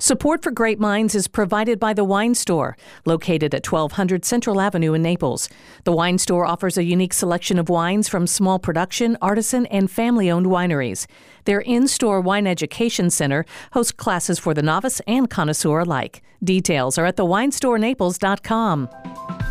Support for Great Minds is provided by The Wine Store, located at 1200 Central Avenue in Naples. The Wine Store offers a unique selection of wines from small production, artisan, and family owned wineries. Their in store wine education center hosts classes for the novice and connoisseur alike. Details are at thewinestorenaples.com.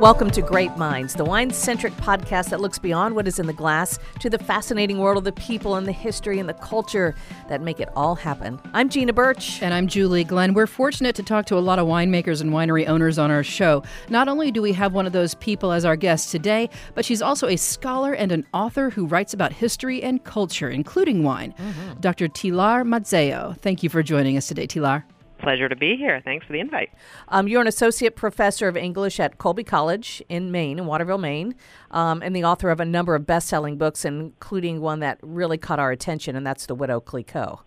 Welcome to Great Minds, the wine centric podcast that looks beyond what is in the glass to the fascinating world of the people and the history and the culture that make it all happen. I'm Gina Birch. And I'm Julie Glenn. We're fortunate to talk to a lot of winemakers and winery owners on our show. Not only do we have one of those people as our guest today, but she's also a scholar and an author who writes about history and culture, including wine. Mm-hmm. Dr. Tilar Mazzeo. Thank you for joining us today, Tilar. Pleasure to be here. Thanks for the invite. Um, you're an associate professor of English at Colby College in Maine, in Waterville, Maine, um, and the author of a number of best selling books, including one that really caught our attention, and that's The Widow Clicquot.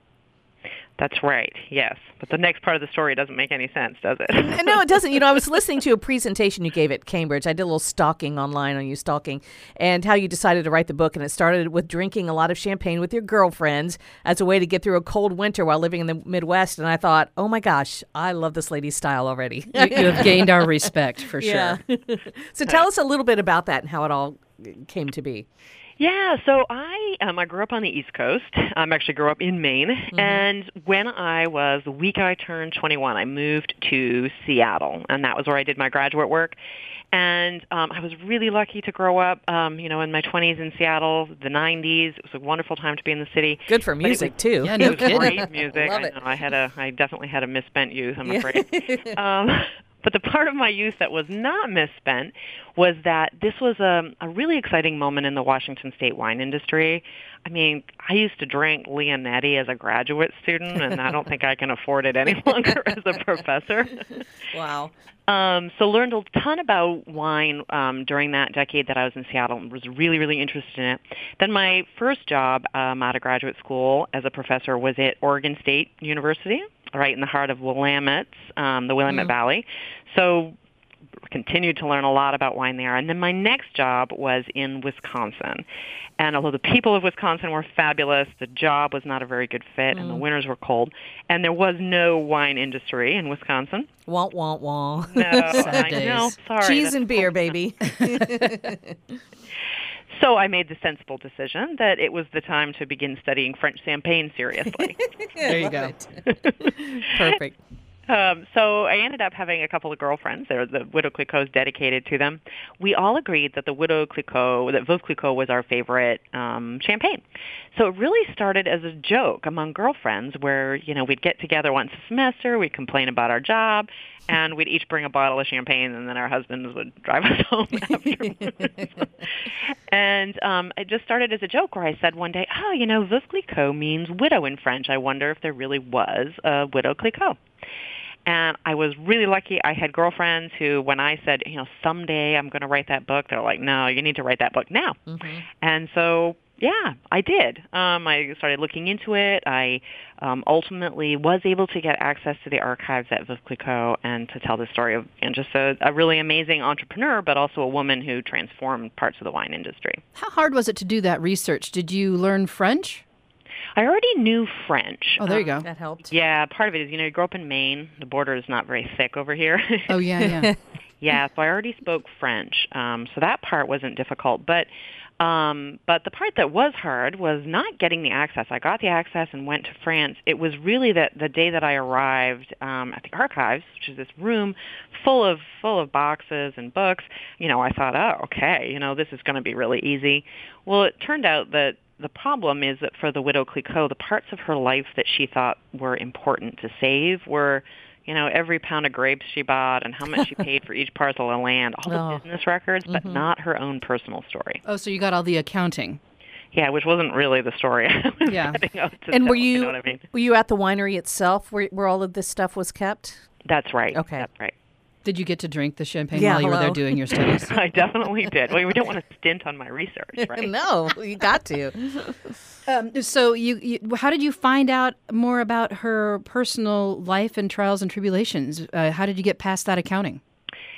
That's right. Yes, but the next part of the story doesn't make any sense, does it? no, it doesn't. You know, I was listening to a presentation you gave at Cambridge. I did a little stalking online on you stalking and how you decided to write the book, and it started with drinking a lot of champagne with your girlfriends as a way to get through a cold winter while living in the Midwest. And I thought, oh my gosh, I love this lady's style already. you, you have gained our respect for sure. so tell us a little bit about that and how it all came to be. Yeah, so I um, I grew up on the East Coast. I um, actually grew up in Maine, mm-hmm. and when I was the week I turned 21, I moved to Seattle, and that was where I did my graduate work. And um, I was really lucky to grow up, um, you know, in my 20s in Seattle, the 90s. It was a wonderful time to be in the city. Good for music was, too. Yeah, no it was great music. Love. I, know, I had a, I definitely had a misspent youth. I'm afraid. um, but the part of my youth that was not misspent was that this was a, a really exciting moment in the Washington state wine industry. I mean, I used to drink Leonetti as a graduate student, and I don't think I can afford it any longer as a professor. Wow. Um, so learned a ton about wine um, during that decade that I was in Seattle and was really, really interested in it. Then my first job um, out of graduate school as a professor was at Oregon State University, right in the heart of Willamette, um, the Willamette mm. Valley. So continued to learn a lot about wine there. And then my next job was in Wisconsin. And although the people of Wisconsin were fabulous, the job was not a very good fit, mm. and the mm. winters were cold, and there was no wine industry in Wisconsin. Wah wah wah. No, I know. Sorry, cheese and beer, baby. So I made the sensible decision that it was the time to begin studying French champagne seriously. there you go. Perfect. Um, so I ended up having a couple of girlfriends. There, the Widow Clicquot's dedicated to them. We all agreed that the Widow Clicquot, that Veuve Clicquot was our favorite um, champagne. So it really started as a joke among girlfriends, where you know we'd get together once a semester, we'd complain about our job, and we'd each bring a bottle of champagne, and then our husbands would drive us home afterwards. and um, it just started as a joke, where I said one day, "Oh, you know, Veuve Clicquot means widow in French. I wonder if there really was a Widow Clicquot." And I was really lucky. I had girlfriends who, when I said, you know, someday I'm going to write that book, they're like, no, you need to write that book now. Mm-hmm. And so, yeah, I did. Um, I started looking into it. I um, ultimately was able to get access to the archives at Veuve Clicquot and to tell the story of know, just a, a really amazing entrepreneur, but also a woman who transformed parts of the wine industry. How hard was it to do that research? Did you learn French? I already knew French. Oh, there you um, go. That helped. Yeah, part of it is, you know, you grew up in Maine. The border is not very thick over here. oh, yeah, yeah. yeah, so I already spoke French. Um, so that part wasn't difficult. But um, but the part that was hard was not getting the access. I got the access and went to France. It was really that the day that I arrived um, at the archives, which is this room full of full of boxes and books. You know, I thought, oh, okay, you know, this is going to be really easy. Well, it turned out that the problem is that for the widow Clicquot, the parts of her life that she thought were important to save were, you know, every pound of grapes she bought and how much she paid for each parcel of land, all the oh. business records, but mm-hmm. not her own personal story. Oh, so you got all the accounting. Yeah, which wasn't really the story. yeah. and were you, you know I mean? were you at the winery itself where where all of this stuff was kept? That's right. Okay. That's right. Did you get to drink the champagne yeah, while you hello. were there doing your studies? I definitely did. Well, we don't want to stint on my research, right? no, you got to. um, so, you, you, how did you find out more about her personal life and trials and tribulations? Uh, how did you get past that accounting?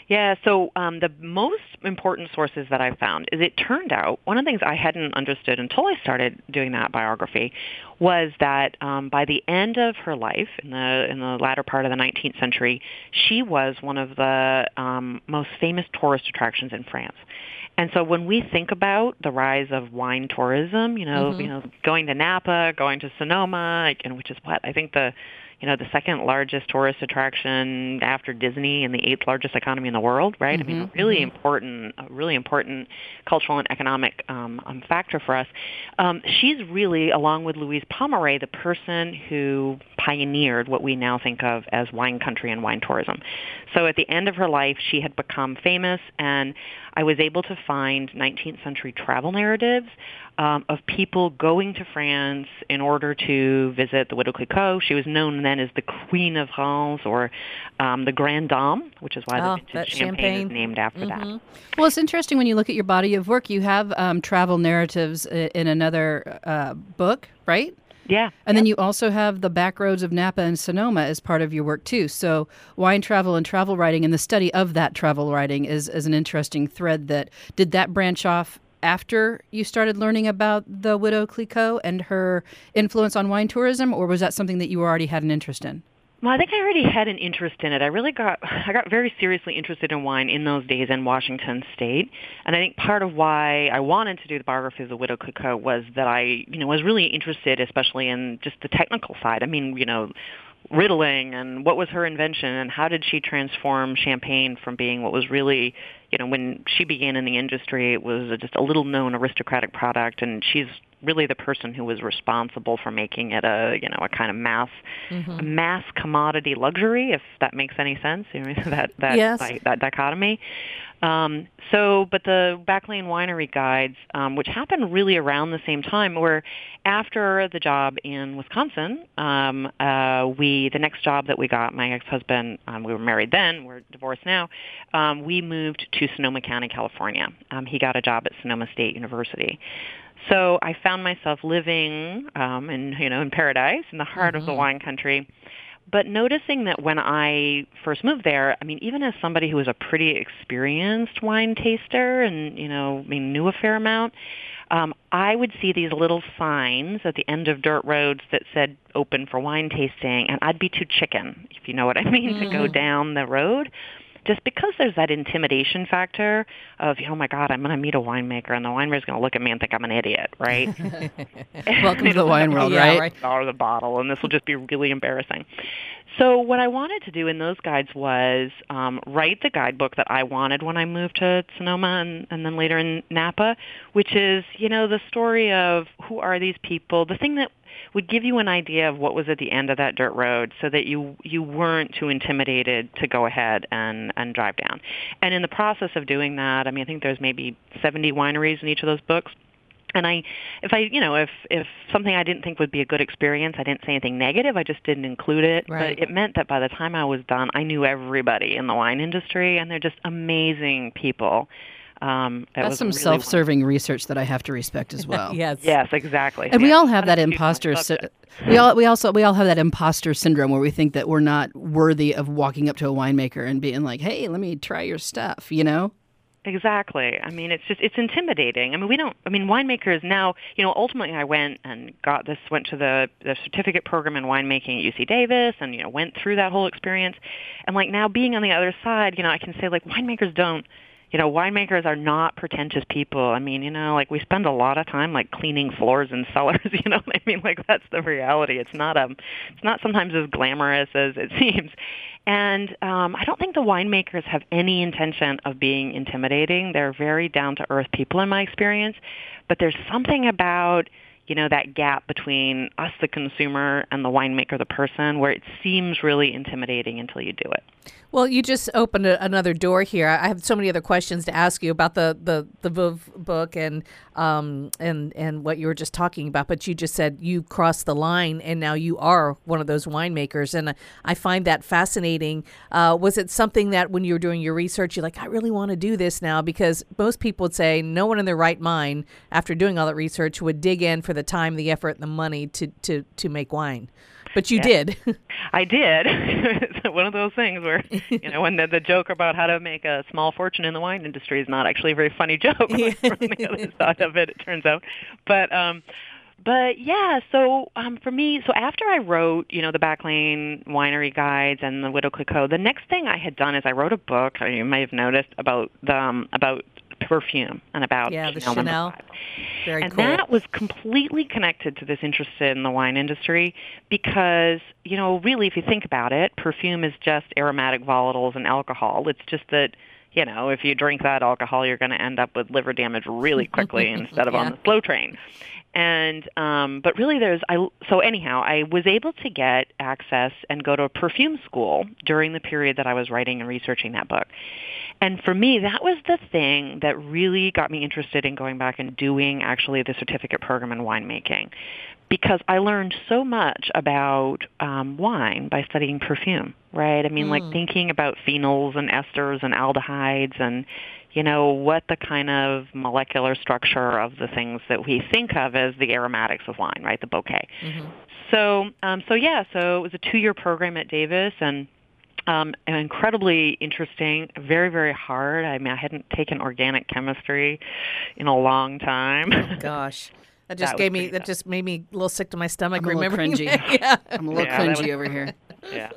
Yeah, so um, the most important sources that I found is it turned out one of the things I hadn't understood until I started doing that biography was that um, by the end of her life, in the in the latter part of the 19th century, she was one of the um, most famous tourist attractions in France. And so when we think about the rise of wine tourism, you know, mm-hmm. you know, going to Napa, going to Sonoma, and which is what I think the you know, the second largest tourist attraction after Disney and the eighth largest economy in the world, right? Mm-hmm. I mean, really mm-hmm. important, a really important cultural and economic um, um, factor for us. Um, she's really, along with Louise Pommery, the person who pioneered what we now think of as wine country and wine tourism. So at the end of her life, she had become famous, and I was able to find 19th century travel narratives um, of people going to France in order to visit the Widow Clicquot. She was known then as the Queen of France or um, the Grande Dame, which is why oh, the vintage champagne, champagne, is named after mm-hmm. that. Well, it's interesting when you look at your body of work. You have um, travel narratives in another uh, book, right? Yeah. And then you also have the back roads of Napa and Sonoma as part of your work too. So wine travel and travel writing and the study of that travel writing is, is an interesting thread that did that branch off after you started learning about the widow Clicquot and her influence on wine tourism or was that something that you already had an interest in? Well, I think I already had an interest in it. I really got I got very seriously interested in wine in those days in Washington State, and I think part of why I wanted to do the biography of the widow Clicquot was that I, you know, was really interested, especially in just the technical side. I mean, you know, riddling and what was her invention and how did she transform champagne from being what was really you know when she began in the industry it was just a little known aristocratic product and she's really the person who was responsible for making it a you know a kind of mass mm-hmm. mass commodity luxury if that makes any sense you know, that that yes. that dichotomy um, so, but the Backlane Winery guides, um, which happened really around the same time, were after the job in Wisconsin. Um, uh, we the next job that we got, my ex-husband, um, we were married then, we're divorced now. Um, we moved to Sonoma County, California. Um, he got a job at Sonoma State University. So I found myself living um, in you know in paradise in the heart mm-hmm. of the mm-hmm. wine country. But noticing that when I first moved there, I mean, even as somebody who was a pretty experienced wine taster and you know, I mean, knew a fair amount, um, I would see these little signs at the end of dirt roads that said "open for wine tasting," and I'd be too chicken, if you know what I mean, mm-hmm. to go mm-hmm. down the road just because there's that intimidation factor of, oh my God, I'm going to meet a winemaker, and the winemaker's going to look at me and think I'm an idiot, right? Welcome to the wine world, right? right? Dollar the bottle, and this will just be really embarrassing. So what I wanted to do in those guides was um, write the guidebook that I wanted when I moved to Sonoma and, and then later in Napa, which is, you know, the story of who are these people, the thing that would give you an idea of what was at the end of that dirt road so that you you weren't too intimidated to go ahead and and drive down. And in the process of doing that, I mean I think there's maybe 70 wineries in each of those books and I, if I, you know, if if something I didn't think would be a good experience, I didn't say anything negative. I just didn't include it. Right. But it meant that by the time I was done, I knew everybody in the wine industry, and they're just amazing people. Um, That's some really self-serving research that I have to respect as well. yes, yes, exactly. And we all have that imposter. we all we also we all have that imposter syndrome where we think that we're not worthy of walking up to a winemaker and being like, "Hey, let me try your stuff," you know. Exactly. I mean, it's just it's intimidating. I mean, we don't. I mean, winemakers now. You know, ultimately, I went and got this. Went to the the certificate program in winemaking at UC Davis, and you know, went through that whole experience. And like now, being on the other side, you know, I can say like winemakers don't you know, winemakers are not pretentious people. I mean, you know, like we spend a lot of time like cleaning floors and cellars, you know I mean? Like that's the reality. It's not um it's not sometimes as glamorous as it seems. And um I don't think the winemakers have any intention of being intimidating. They're very down to earth people in my experience, but there's something about you know that gap between us the consumer and the winemaker the person where it seems really intimidating until you do it well, you just opened a, another door here. I have so many other questions to ask you about the the the Veuve book and um and and what you were just talking about. But you just said you crossed the line, and now you are one of those winemakers, and I find that fascinating. Uh, was it something that when you were doing your research, you're like, I really want to do this now? Because most people would say no one in their right mind, after doing all that research, would dig in for the time, the effort, and the money to to to make wine. But you did. I did. it's one of those things where, you know, when the, the joke about how to make a small fortune in the wine industry is not actually a very funny joke from the other side of it, it turns out. But, um, but yeah, so um, for me, so after I wrote, you know, the Backlane Winery Guides and the Widow Clicquot, the next thing I had done is I wrote a book. You may have noticed about the um, about perfume and about Yeah, the Chanel number Chanel. Very and cool. that was completely connected to this interest in the wine industry because, you know, really if you think about it, perfume is just aromatic volatiles and alcohol. It's just that, you know, if you drink that alcohol, you're going to end up with liver damage really quickly instead of on the slow train. And um but really there's I so anyhow, I was able to get access and go to a perfume school during the period that I was writing and researching that book. And for me, that was the thing that really got me interested in going back and doing actually the certificate program in winemaking. Because I learned so much about um, wine by studying perfume, right? I mean, like thinking about phenols and esters and aldehydes and, you know, what the kind of molecular structure of the things that we think of as the aromatics of wine, right? The bouquet. So, um, so yeah, so it was a two-year program at Davis, and um, incredibly interesting, very very hard. I mean, I hadn't taken organic chemistry in a long time. Gosh. That just That gave me that tough. just made me a little sick to my stomach I'm a little remembering cringy. that. yeah. I'm a little Yeah, cringy was- over here. yeah.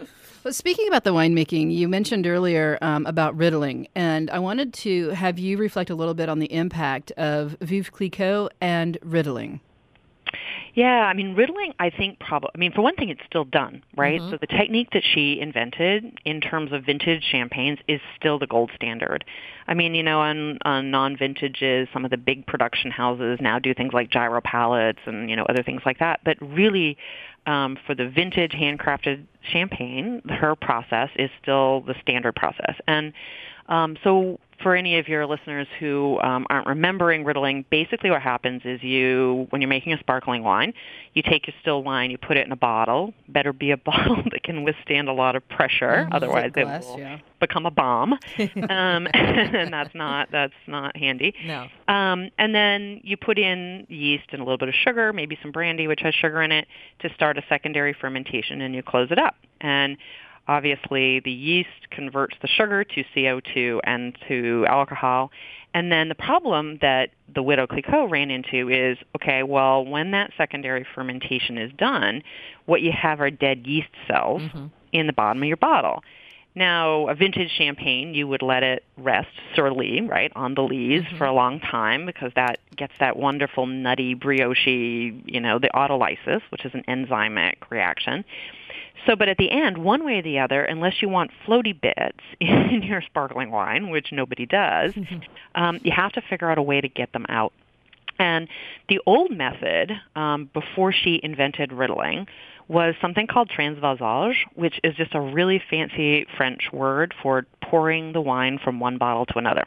But speaking about the winemaking, you mentioned earlier um, about riddling, and I wanted to have you reflect a little bit on the impact of Veuve Clicquot and riddling. Yeah, I mean, riddling, I think probably, I mean, for one thing, it's still done, right? So the technique that she invented in terms of vintage champagnes is still the gold standard. I mean, you know, on, on non-vintages, some of the big production houses now do things like gyro palettes and, you know, other things like that. But really, um, for the vintage handcrafted champagne, her process is still the standard process. And um, so for any of your listeners who um, aren't remembering riddling, basically what happens is you, when you're making a sparkling wine, you take your still wine, you put it in a bottle. Better be a bottle that can withstand a lot of pressure, otherwise glass, it will yeah. become a bomb, um, and that's not that's not handy. No. Um, and then you put in yeast and a little bit of sugar, maybe some brandy, which has sugar in it, to start a secondary fermentation, and you close it up. And obviously, the yeast converts the sugar to CO2 and to alcohol. And then the problem that the Widow Clicquot ran into is, okay, well, when that secondary fermentation is done, what you have are dead yeast cells mm-hmm. in the bottom of your bottle. Now, a vintage champagne, you would let it rest sur lie, right, on the lees mm-hmm. for a long time because that gets that wonderful nutty brioche, you know, the autolysis, which is an enzymic reaction. So, but at the end, one way or the other, unless you want floaty bits in your sparkling wine, which nobody does, um, you have to figure out a way to get them out. And the old method, um, before she invented riddling, was something called transvasage, which is just a really fancy French word for pouring the wine from one bottle to another.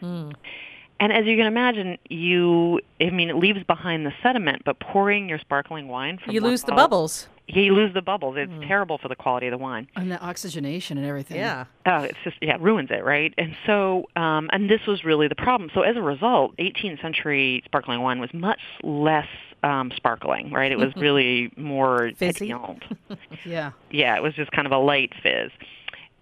And as you can imagine, you, I mean, it leaves behind the sediment, but pouring your sparkling wine from You one lose the bottle- bubbles. Yeah, you lose the bubbles. It's terrible for the quality of the wine. And the oxygenation and everything. Yeah. Oh, it's just yeah, it ruins it, right? And so, um, and this was really the problem. So as a result, 18th century sparkling wine was much less um, sparkling, right? It was really more Fizzy. Yeah. yeah, it was just kind of a light fizz.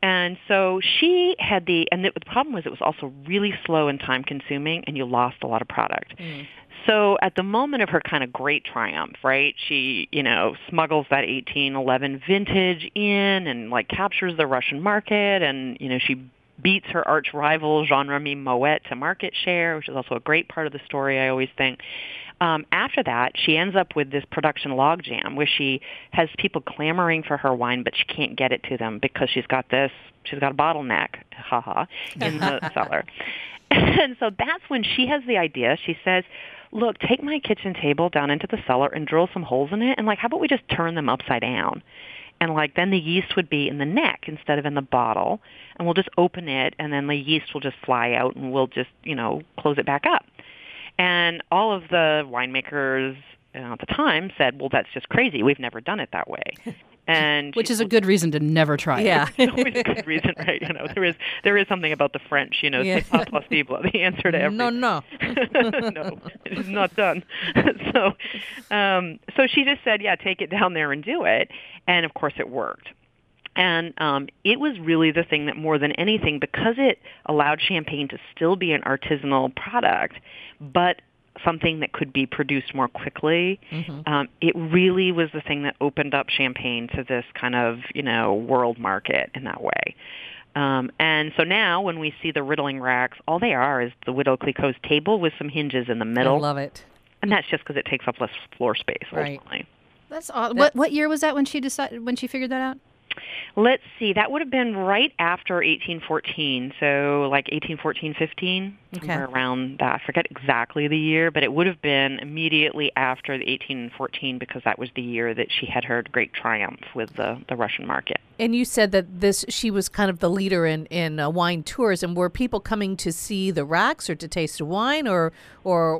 And so she had the, and the, the problem was it was also really slow and time consuming, and you lost a lot of product. Mm. So at the moment of her kind of great triumph, right? She, you know, smuggles that 1811 vintage in and like captures the Russian market and, you know, she beats her arch rival Jean-Remy Moet to market share, which is also a great part of the story I always think. Um, after that, she ends up with this production logjam where she has people clamoring for her wine, but she can't get it to them because she's got this, she's got a bottleneck, haha, in the cellar. And so that's when she has the idea. She says, look, take my kitchen table down into the cellar and drill some holes in it, and like, how about we just turn them upside down? And like, then the yeast would be in the neck instead of in the bottle, and we'll just open it, and then the yeast will just fly out, and we'll just, you know, close it back up. And all of the winemakers uh, at the time said, well, that's just crazy. We've never done it that way. and which is a good reason to never try it. Yeah. it's always a good reason, right? You know, there is there is something about the French, you know, Yeah. c'est pas possible, the answer to everything. No, no. no, it is not done. so, um, so she just said, yeah, take it down there and do it, and of course it worked. And um, it was really the thing that more than anything, because it allowed champagne to still be an artisanal product, but something that could be produced more quickly. Um, it really was the thing that opened up champagne to this kind of you know world market in that way. Um, and so now, when we see the riddling racks, all they are is the Widow Clicquot's table with some hinges in the middle. I love it. and that's just because it takes up less floor space Right. ultimately. That's odd. What what year was that when she decided when she figured that out? Let's see, that would have been right after 1814, so like 1814, 15, Okay. somewhere around that. I forget exactly the year, but it would have been immediately after the 1814 because that was the year that she had her great triumph with the, the Russian market. And you said that this she was kind of the leader in in uh, wine tourism. Were people coming to see the racks or to taste the wine, or or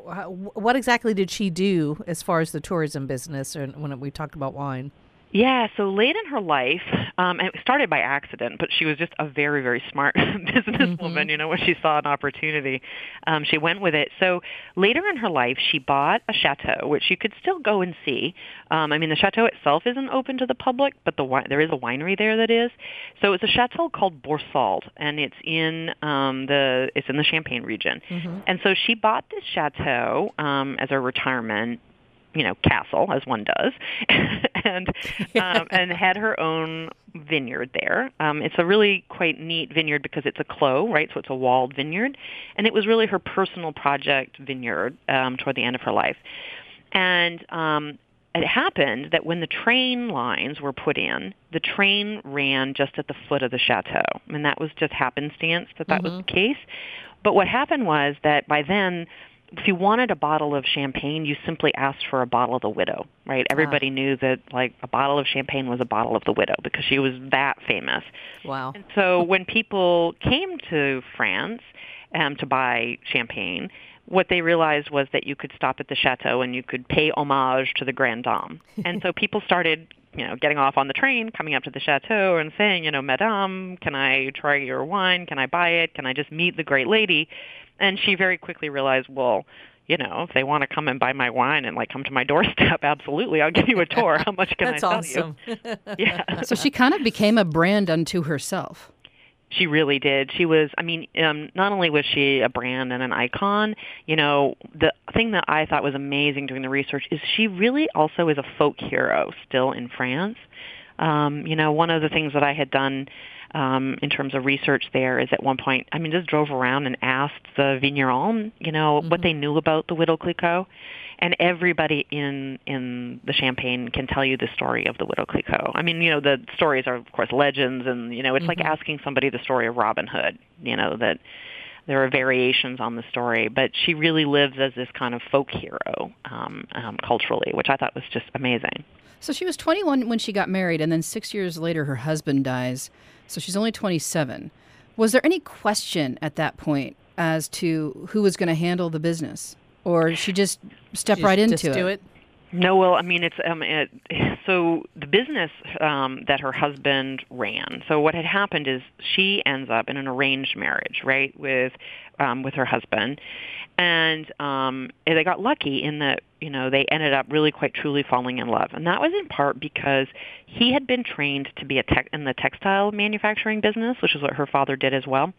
what exactly did she do as far as the tourism business? Or when we talked about wine, Yeah, so late in her life, um, and it started by accident, but she was just a very, very smart businesswoman. You know, when she saw an opportunity, um, she went with it. So later in her life, she bought a chateau, which you could still go and see. Um, I mean, the chateau itself isn't open to the public, but the there is a winery there that is. So it's a chateau called Boursault, and it's in um, the it's in the Champagne region. And so she bought this chateau um, as a retirement you know castle as one does and um, and had her own vineyard there. Um it's a really quite neat vineyard because it's a clos right? So it's a walled vineyard. And it was really her personal project vineyard um toward the end of her life. And um it happened that when the train lines were put in, the train ran just at the foot of the chateau. And that was just happenstance that that was the case. But what happened was that by then, if you wanted a bottle of champagne, you simply asked for a bottle of the widow, right? Everybody knew that like a bottle of champagne was a bottle of the widow because she was that famous. wow, And so when people came to France um, to buy champagne, what they realized was that you could stop at the chateau and you could pay homage to the grande dame. And so people started, you know, getting off on the train, coming up to the chateau and saying, you know, Madame, can I try your wine? Can I buy it? Can I just meet the great lady? And she very quickly realized, well, you know, if they want to come and buy my wine and like come to my doorstep, absolutely, I'll give you a tour. How much can that's I tell awesome. you? Yeah. So she kind of became a brand unto herself. She really did. She was, I mean, um, not only was she a brand and an icon, you know, the thing that I thought was amazing doing the research is she really also is a folk hero still in France. Um, you know, one of the things that I had done um, in terms of research there is at one point, I mean, just drove around and asked the vigneron, you know, what they knew about the Widow Clicquot. And everybody in in the Champagne can tell you the story of the Widow Clicquot. I mean, you know, the stories are of course legends, and you know, it's like asking somebody the story of Robin Hood. You know that there are variations on the story, but she really lives as this kind of folk hero um, um, culturally, which I thought was just amazing. So she was 21 when she got married, and then six years later, her husband dies. So she's only 27. Was there any question at that point as to who was going to handle the business, or she just stepped right into just do it. No, well, I mean, it's um, it, so the business um, that her husband ran. So what had happened is she ends up in an arranged marriage, right, with um, with her husband, and um, they got lucky in that you know they ended up really quite truly falling in love, and that was in part because he had been trained to be a tech in the textile manufacturing business, which is what her father did as well.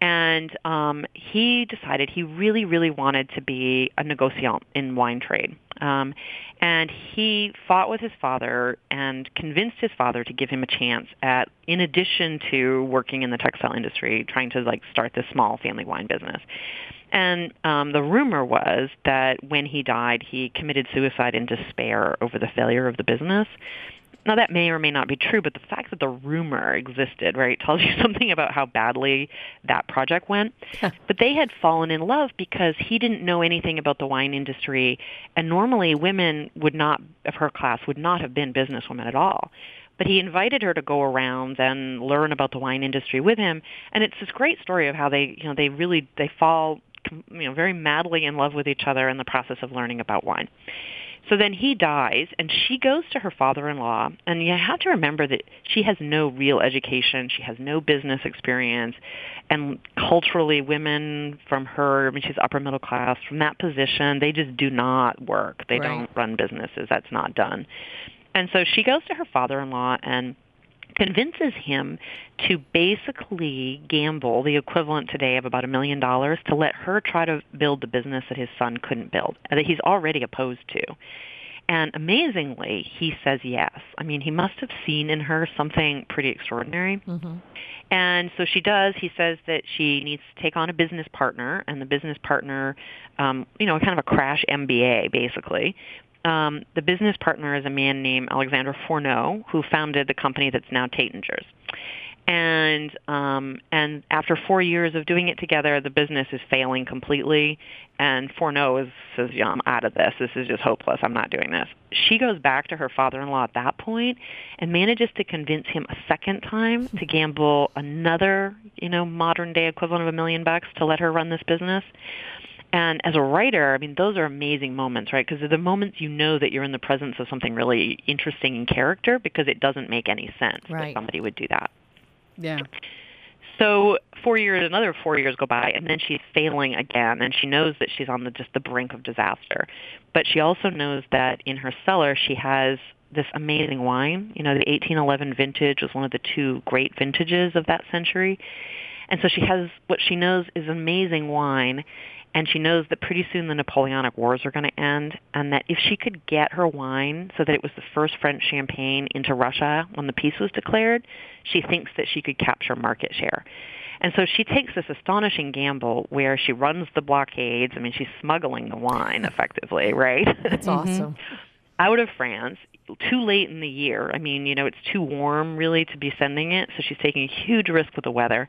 And um, he decided he really, really wanted to be a negociant in wine trade. Um, and he fought with his father and convinced his father to give him a chance at, in addition to working in the textile industry, trying to like start this small family wine business. And um, the rumor was that when he died, he committed suicide in despair over the failure of the business. Now that may or may not be true, but the fact that the rumor existed, right, tells you something about how badly that project went. but they had fallen in love because he didn't know anything about the wine industry, and normally women would not of her class would not have been businesswomen at all. But he invited her to go around and learn about the wine industry with him, and it's this great story of how they, you know, they really they fall, you know, very madly in love with each other in the process of learning about wine. So then he dies, and she goes to her father-in-law, and you have to remember that she has no real education, she has no business experience, and culturally, women from her, I mean, she's upper middle class, from that position, they just do not work. They Right. don't run businesses. That's not done. And so she goes to her father-in-law and convinces him to basically gamble the equivalent today of about a million dollars to let her try to build the business that his son couldn't build, that he's already opposed to. And amazingly, he says yes. I mean, he must have seen in her something pretty extraordinary. And so she does. He says that she needs to take on a business partner, and the business partner, um, you know, kind of a crash MBA, basically. Um, the business partner is a man named Alexander Fourneaux, who founded the company that's now Taittinger's. And um, and after four years of doing it together, the business is failing completely. And Fourneaux is, says, "Yeah, I'm out of this. This is just hopeless. I'm not doing this." She goes back to her father-in-law at that point and manages to convince him a second time to gamble another, you know, modern-day equivalent of a million bucks to let her run this business. And as a writer, I mean, those are amazing moments, right? Because they're the moments you know that you're in the presence of something really interesting in character because it doesn't make any sense Right. that somebody would do that. Yeah. So four years, another four years go by, and then she's failing again, and she knows that she's on the just the brink of disaster. But she also knows that in her cellar she has this amazing wine. You know, the 1811 vintage was one of the two great vintages of that century, and so she has what she knows is amazing wine. And she knows that pretty soon the Napoleonic Wars are going to end, and that if she could get her wine so that it was the first French champagne into Russia when the peace was declared, she thinks that she could capture market share. And so she takes this astonishing gamble where she runs the blockades. I mean, she's smuggling the wine effectively, right? That's awesome. Mm-hmm. out of France too late in the year. I mean, you know, it's too warm really to be sending it, so she's taking a huge risk with the weather.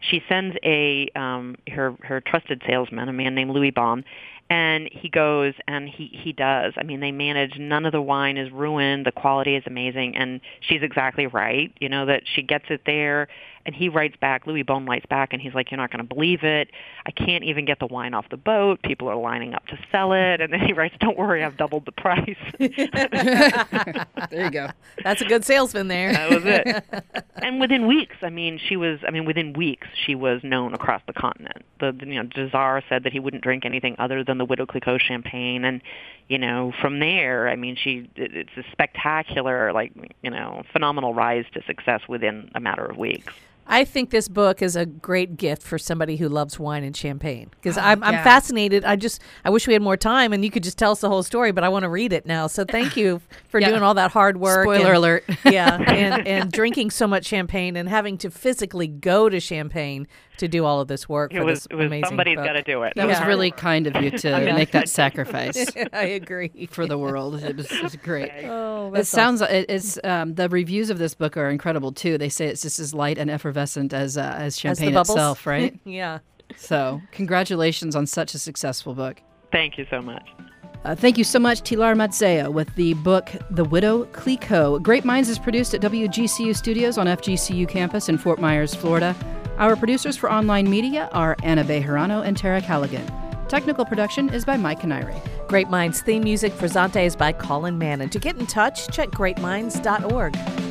She sends a um her her trusted salesman, a man named Louis Bohne, and he goes and he he does. I mean, they manage none of the wine is ruined, the quality is amazing and she's exactly right, you know that she gets it there and he writes back, Louis Bohne writes back, and he's like, "You're not going to believe it. I can't even get the wine off the boat. People are lining up to sell it." And then he writes, "Don't worry, I've doubled the price." There you go. That's a good salesman there. that was it. And within weeks, I mean, she was. I mean, within weeks, she was known across the continent. The, the you know, the Tsar said that he wouldn't drink anything other than the Widow Clicquot champagne, and you know, from there, I mean, she. It, it's a spectacular, like you know, phenomenal rise to success within a matter of weeks. I think this book is a great gift for somebody who loves wine and champagne because oh, I'm, I'm fascinated. I just I wish we had more time and you could just tell us the whole story, but I want to read it now. So thank you for Yeah. doing all that hard work. Spoiler and- alert. yeah, and and drinking so much champagne and having to physically go to Champagne to do all of this work. It for was. this It was amazing somebody's book. got to do it. That was really kind of you to make that sacrifice I agree. for the world. It was, it was great. Oh, It that's sounds it, it's um, the reviews of this book are incredible too. They say it's just as light and effervescent as uh, as As champagne bubbles? itself, right? yeah. so, congratulations on such a successful book. Thank you so much. Uh, thank you so much, Tilar Mazzeo, with the book The Widow Clicquot. Great Minds is produced at WGCU Studios on FGCU campus in Fort Myers, Florida. Our producers for online media are Anna Bejarano and Tara Callaghan. Technical production is by Mike Canary. Great Minds theme music for Zante is by Colin Mann. And to get in touch, check greatminds.org.